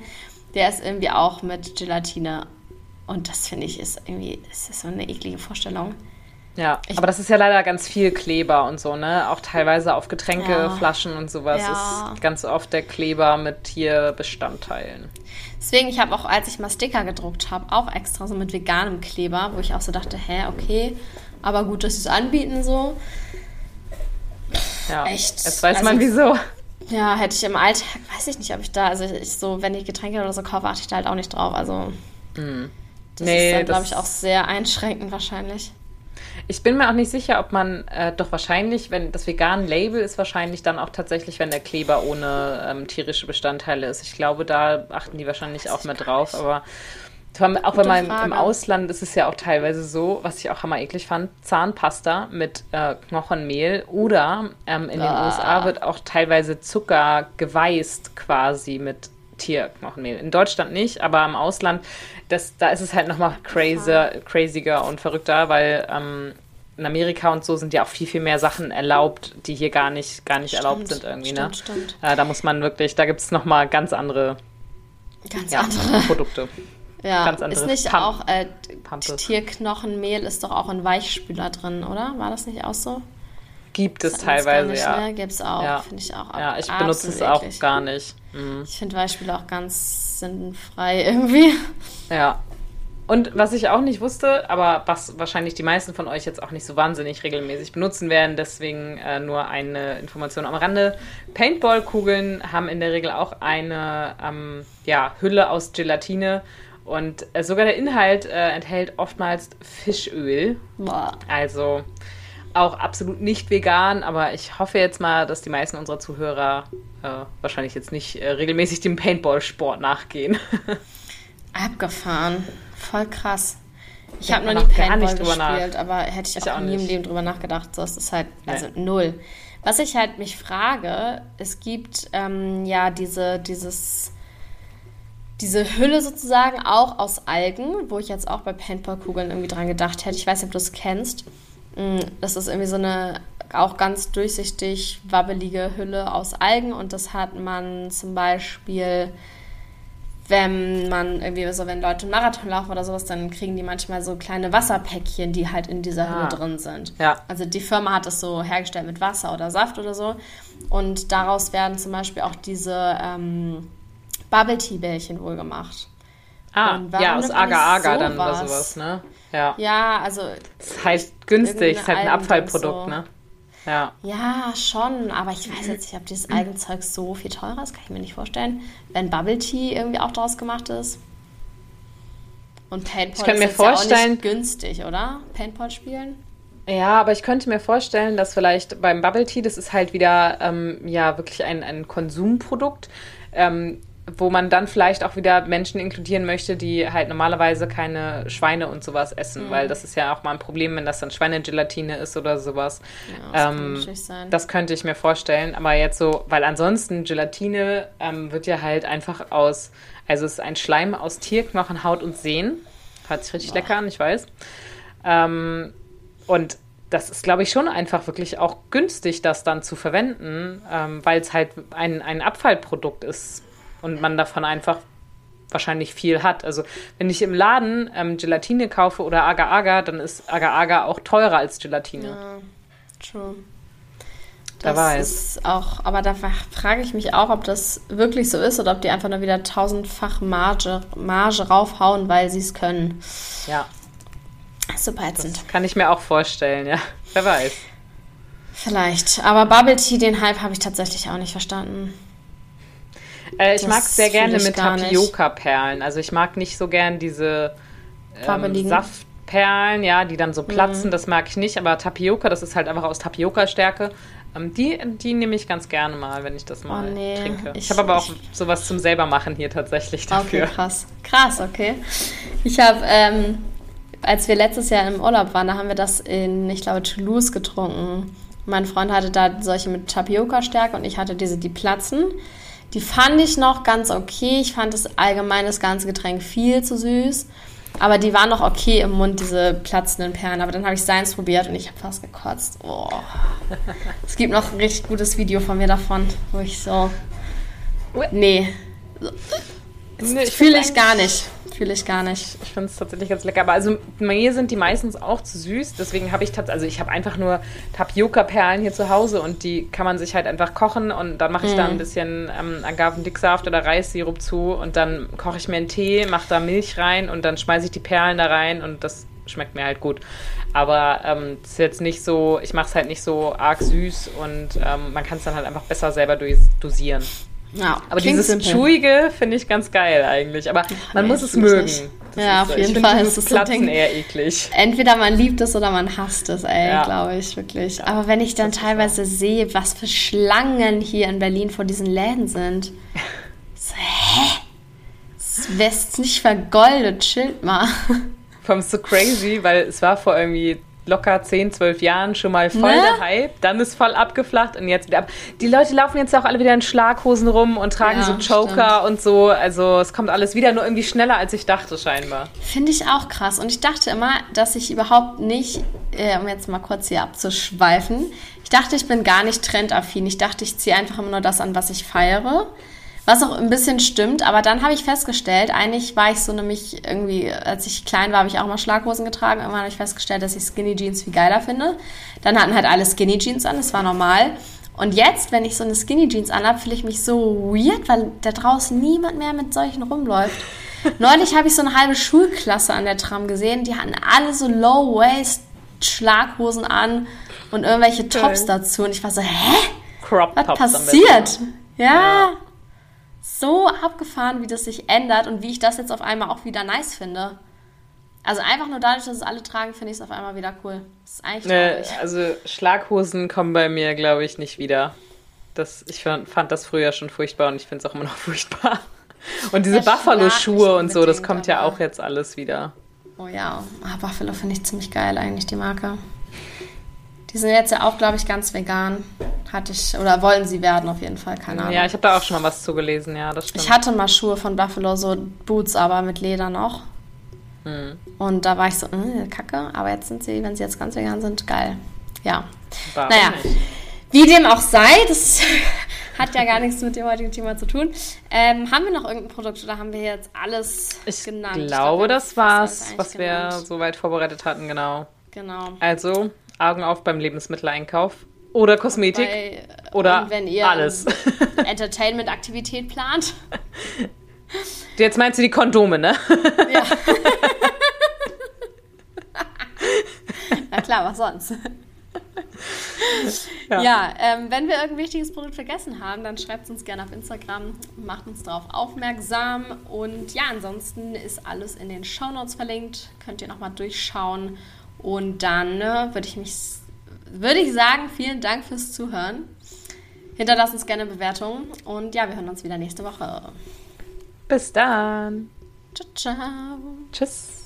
der ist irgendwie auch mit Gelatine. Und das finde ich ist irgendwie, ist das so eine eklige Vorstellung. Ja, Ich- aber das ist ja leider ganz viel Kleber und so, ne? Auch teilweise auf Getränkeflaschen und sowas Ja. ist ganz oft der Kleber mit Tierbestandteilen. Deswegen, ich habe auch, als ich mal Sticker gedruckt habe, auch extra so mit veganem Kleber, wo ich auch so dachte, hä, okay, aber gut, dass sie es anbieten so. Ja, Echt? jetzt weiß Also- man wieso. Ja, hätte ich im Alltag, weiß ich nicht, ob ich da, also ich so, wenn ich Getränke oder so kaufe, achte ich da halt auch nicht drauf. Also das Nee, ist dann, glaube ich, auch sehr einschränkend wahrscheinlich. Ich bin mir auch nicht sicher, ob man äh, doch wahrscheinlich, wenn das vegan Label ist, wahrscheinlich dann auch tatsächlich, wenn der Kleber ohne ähm, tierische Bestandteile ist. Ich glaube, da achten die wahrscheinlich auch mit drauf, aber auch wenn man Frage. im Ausland ist es ja auch teilweise so, was ich auch hammer eklig fand, Zahnpasta mit äh, Knochenmehl oder ähm, in ah. den USA wird auch teilweise Zucker geweißt quasi mit Tierknochenmehl. In Deutschland nicht, aber im Ausland, das, da ist es halt nochmal crazier, craziger und verrückter, weil ähm, in Amerika und so sind ja auch viel, viel mehr Sachen erlaubt, die hier gar nicht, gar nicht stimmt, erlaubt sind irgendwie. Stimmt, ne? stimmt. Äh, da muss man wirklich, da gibt es nochmal ganz andere, ganz ja, andere Produkte. Ja, ganz andere ist nicht Pump auch äh, Tierknochenmehl ist doch auch in Weichspüler drin, oder? War das nicht auch so? Gibt es teilweise, ja. Ne? Gibt es auch, ja. finde ich auch. Ja, ich benutze es auch eklig. gar nicht. Mhm. Ich finde Weichspüler auch ganz sinnfrei irgendwie. Ja. Und was ich auch nicht wusste, aber was wahrscheinlich die meisten von euch jetzt auch nicht so wahnsinnig regelmäßig benutzen werden, deswegen äh, nur eine Information am Rande. Paintball-Kugeln haben in der Regel auch eine ähm, ja, Hülle aus Gelatine und äh, sogar der Inhalt äh, enthält oftmals Fischöl. Boah. Also auch absolut nicht vegan, aber ich hoffe jetzt mal, dass die meisten unserer Zuhörer äh, wahrscheinlich jetzt nicht äh, regelmäßig dem Paintball-Sport nachgehen. [laughs] Abgefahren. Voll krass. Ich habe noch nie Paintball gespielt, aber hätte ich, ich auch, auch nie im Leben drüber nachgedacht. So ist es halt, also nee. null. Was ich halt mich frage, es gibt ähm, ja diese, dieses diese Hülle sozusagen auch aus Algen, wo ich jetzt auch bei Paintballkugeln irgendwie dran gedacht hätte. Ich weiß nicht, ob du es kennst. Mm, das ist irgendwie so eine auch ganz durchsichtig wabbelige Hülle aus Algen und das hat man zum Beispiel, wenn man irgendwie so, wenn Leute einen Marathon laufen oder sowas, dann kriegen die manchmal so kleine Wasserpäckchen, die halt in dieser Hülle ah. drin sind. Ja. Also die Firma hat das so hergestellt mit Wasser oder Saft oder so und daraus werden zum Beispiel auch diese ähm, Bubble Tea Bällchen wohl gemacht. Ah, ja, aus Agar-Agar dann oder sowas, ne? Ja. Ja, also. Das ist halt günstig, ist halt ein Abfallprodukt, so. ne? Ja. Ja, schon, aber ich weiß jetzt nicht, ob dieses Algenzeug so viel teurer ist, kann ich mir nicht vorstellen. Wenn Bubble Tea irgendwie auch daraus gemacht ist. Und Paintball ich kann ist mir vorstellen, ja auch nicht günstig, oder? Paintball spielen? Ja, aber ich könnte mir vorstellen, dass vielleicht beim Bubble Tea, das ist halt wieder ähm, ja wirklich ein, ein Konsumprodukt. Ähm, wo man dann vielleicht auch wieder Menschen inkludieren möchte, die halt normalerweise keine Schweine und sowas essen, mhm. weil das ist ja auch mal ein Problem, wenn das dann Schweinegelatine ist oder sowas. Ja, das, ähm, das könnte ich mir vorstellen, aber jetzt so, weil ansonsten Gelatine ähm, wird ja halt einfach aus, also es ist ein Schleim aus Tierknochen, Haut und Sehnen. Hört sich richtig Boah. lecker an, ich weiß. Ähm, und das ist, glaube ich, schon einfach wirklich auch günstig, das dann zu verwenden, ähm, weil es halt ein, ein Abfallprodukt ist und man davon einfach wahrscheinlich viel hat. Also wenn ich im Laden ähm, Gelatine kaufe oder Agar-Agar, dann ist Agar-Agar auch teurer als Gelatine. Ja, true. Das weiß. ist auch, aber da frage ich mich auch, ob das wirklich so ist oder ob die einfach nur wieder tausendfach Marge, Marge raufhauen, weil sie es können. Ja. Super ätzend. Das kann ich mir auch vorstellen, ja. Wer weiß. Vielleicht. Aber Bubble Tea, den Hype habe ich tatsächlich auch nicht verstanden. Äh, ich mag sehr gerne mit Tapioca-Perlen. Also ich mag nicht so gern diese ähm, Saftperlen, ja, die dann so mhm. platzen. Mhm. Das mag ich nicht. Aber Tapioca, das ist halt einfach aus Tapioca-Stärke. Ähm, die, die nehme ich ganz gerne mal, wenn ich das mal oh, nee. trinke. Ich, ich habe aber auch ich, sowas zum selbermachen hier tatsächlich dafür. Okay, krass. Krass, okay. Ich habe, ähm, als wir letztes Jahr im Urlaub waren, da haben wir das in, ich glaube, Toulouse getrunken. Mein Freund hatte da solche mit Tapioca-Stärke und ich hatte diese, die platzen. Die fand ich noch ganz okay. Ich fand das allgemein das ganze Getränk viel zu süß. Aber die waren noch okay im Mund, diese platzenden Perlen. Aber dann habe ich seins probiert und ich habe fast gekotzt. Oh. es gibt noch ein richtig gutes Video von mir davon, wo ich so. Nee. Nee Fühle ich gar nicht fühle ich gar nicht. Ich finde es tatsächlich ganz lecker. Aber also mir sind die meistens auch zu süß. Deswegen habe ich tatsächlich, also ich habe einfach nur Tapioca-Perlen hier zu Hause und die kann man sich halt einfach kochen und dann mache ich mm. da ein bisschen ähm, Agavendicksaft oder Reissirup zu und dann koche ich mir einen Tee, mache da Milch rein und dann schmeiße ich die Perlen da rein und das schmeckt mir halt gut. Aber es ähm, ist jetzt nicht so, ich mache es halt nicht so arg süß und ähm, man kann es dann halt einfach besser selber dosieren. Ja, aber dieses simpel. Chewige finde ich ganz geil eigentlich. Aber man ja, muss es mögen. Ja, auf jeden Fall. Das ist Platzen so [laughs] eher eklig. Entweder man liebt es oder man hasst es, ey, ja. glaube ich wirklich. Ja, Aber wenn ich dann teilweise sehe, was für Schlangen hier in Berlin vor diesen Läden sind, [laughs] so, hä? Das West nicht vergoldet, chillt mal. Vor allem so crazy, weil es war vor irgendwie locker 10, 12 Jahren schon mal voll ne? der Hype, dann ist voll abgeflacht und jetzt wieder ab. Die Leute laufen jetzt auch alle wieder in Schlaghosen rum und tragen ja, so Joker stimmt. und so. Also es kommt alles wieder nur irgendwie schneller, als ich dachte, scheinbar. Finde ich auch krass. Und ich dachte immer, dass ich überhaupt nicht, äh, um jetzt mal kurz hier abzuschweifen, ich dachte, ich bin gar nicht trendaffin. Ich dachte, ich ziehe einfach immer nur das an, was ich feiere. Was auch ein bisschen stimmt, aber dann habe ich festgestellt, eigentlich war ich so nämlich irgendwie, als ich klein war, habe ich auch mal Schlaghosen getragen. Irgendwann habe ich festgestellt, dass ich Skinny Jeans viel geiler finde. Dann hatten halt alle Skinny Jeans an, das war normal. Und jetzt, wenn ich so eine Skinny Jeans anhabe, fühle ich mich so weird, weil da draußen niemand mehr mit solchen rumläuft. [laughs] Neulich habe ich so eine halbe Schulklasse an der Tram gesehen, die hatten alle so Low-Waist Schlaghosen an und irgendwelche Tops dazu. Und ich war so, hä? Crop Was passiert? Ja. ja so abgefahren, wie das sich ändert und wie ich das jetzt auf einmal auch wieder nice finde. Also einfach nur dadurch, dass es alle tragen, finde ich es auf einmal wieder cool. Das ist eigentlich nee, Also Schlaghosen kommen bei mir, glaube ich, nicht wieder. Das, ich fand, fand das früher schon furchtbar und ich finde es auch immer noch [laughs] furchtbar. Und diese Buffalo-Schuhe und so, das kommt ja auch jetzt alles wieder. Oh ja, ah, Buffalo finde ich ziemlich geil eigentlich, die Marke. Die sind jetzt ja auch, glaube ich, ganz vegan. Hatte ich, oder wollen sie werden auf jeden Fall, keine Ahnung. Ja, ich habe da auch schon mal was zugelesen, ja, das stimmt. Ich hatte mal Schuhe von Buffalo, so Boots, aber mit Leder noch. Hm. Und da war ich so, äh, kacke, aber jetzt sind sie, wenn sie jetzt ganz vegan sind, geil. Ja. Warum naja, wie dem auch sei, das [laughs] hat ja gar nichts mit dem heutigen Thema zu tun. Ähm, haben wir noch irgendein Produkt oder haben wir jetzt alles ich genannt? Ich glaube, das war's, was genannt. wir soweit vorbereitet hatten, genau. Genau. Also, Augen auf beim Lebensmitteleinkauf. Oder Kosmetik. Bei, oder wenn ihr alles. [laughs] Entertainment-Aktivität plant. [laughs] Jetzt meinst du die Kondome, ne? [laughs] Ja. Na klar, was sonst? Ja, ja ähm, wenn wir irgendein wichtiges Produkt vergessen haben, dann schreibt es uns gerne auf Instagram, macht uns darauf aufmerksam. Und ja, ansonsten ist alles in den Shownotes verlinkt. Könnt ihr nochmal durchschauen. Und dann ne, würde ich mich, würde ich sagen, vielen Dank fürs Zuhören. Hinterlasst uns gerne Bewertungen und ja, wir hören uns wieder nächste Woche. Bis dann. Ciao, ciao. Tschüss.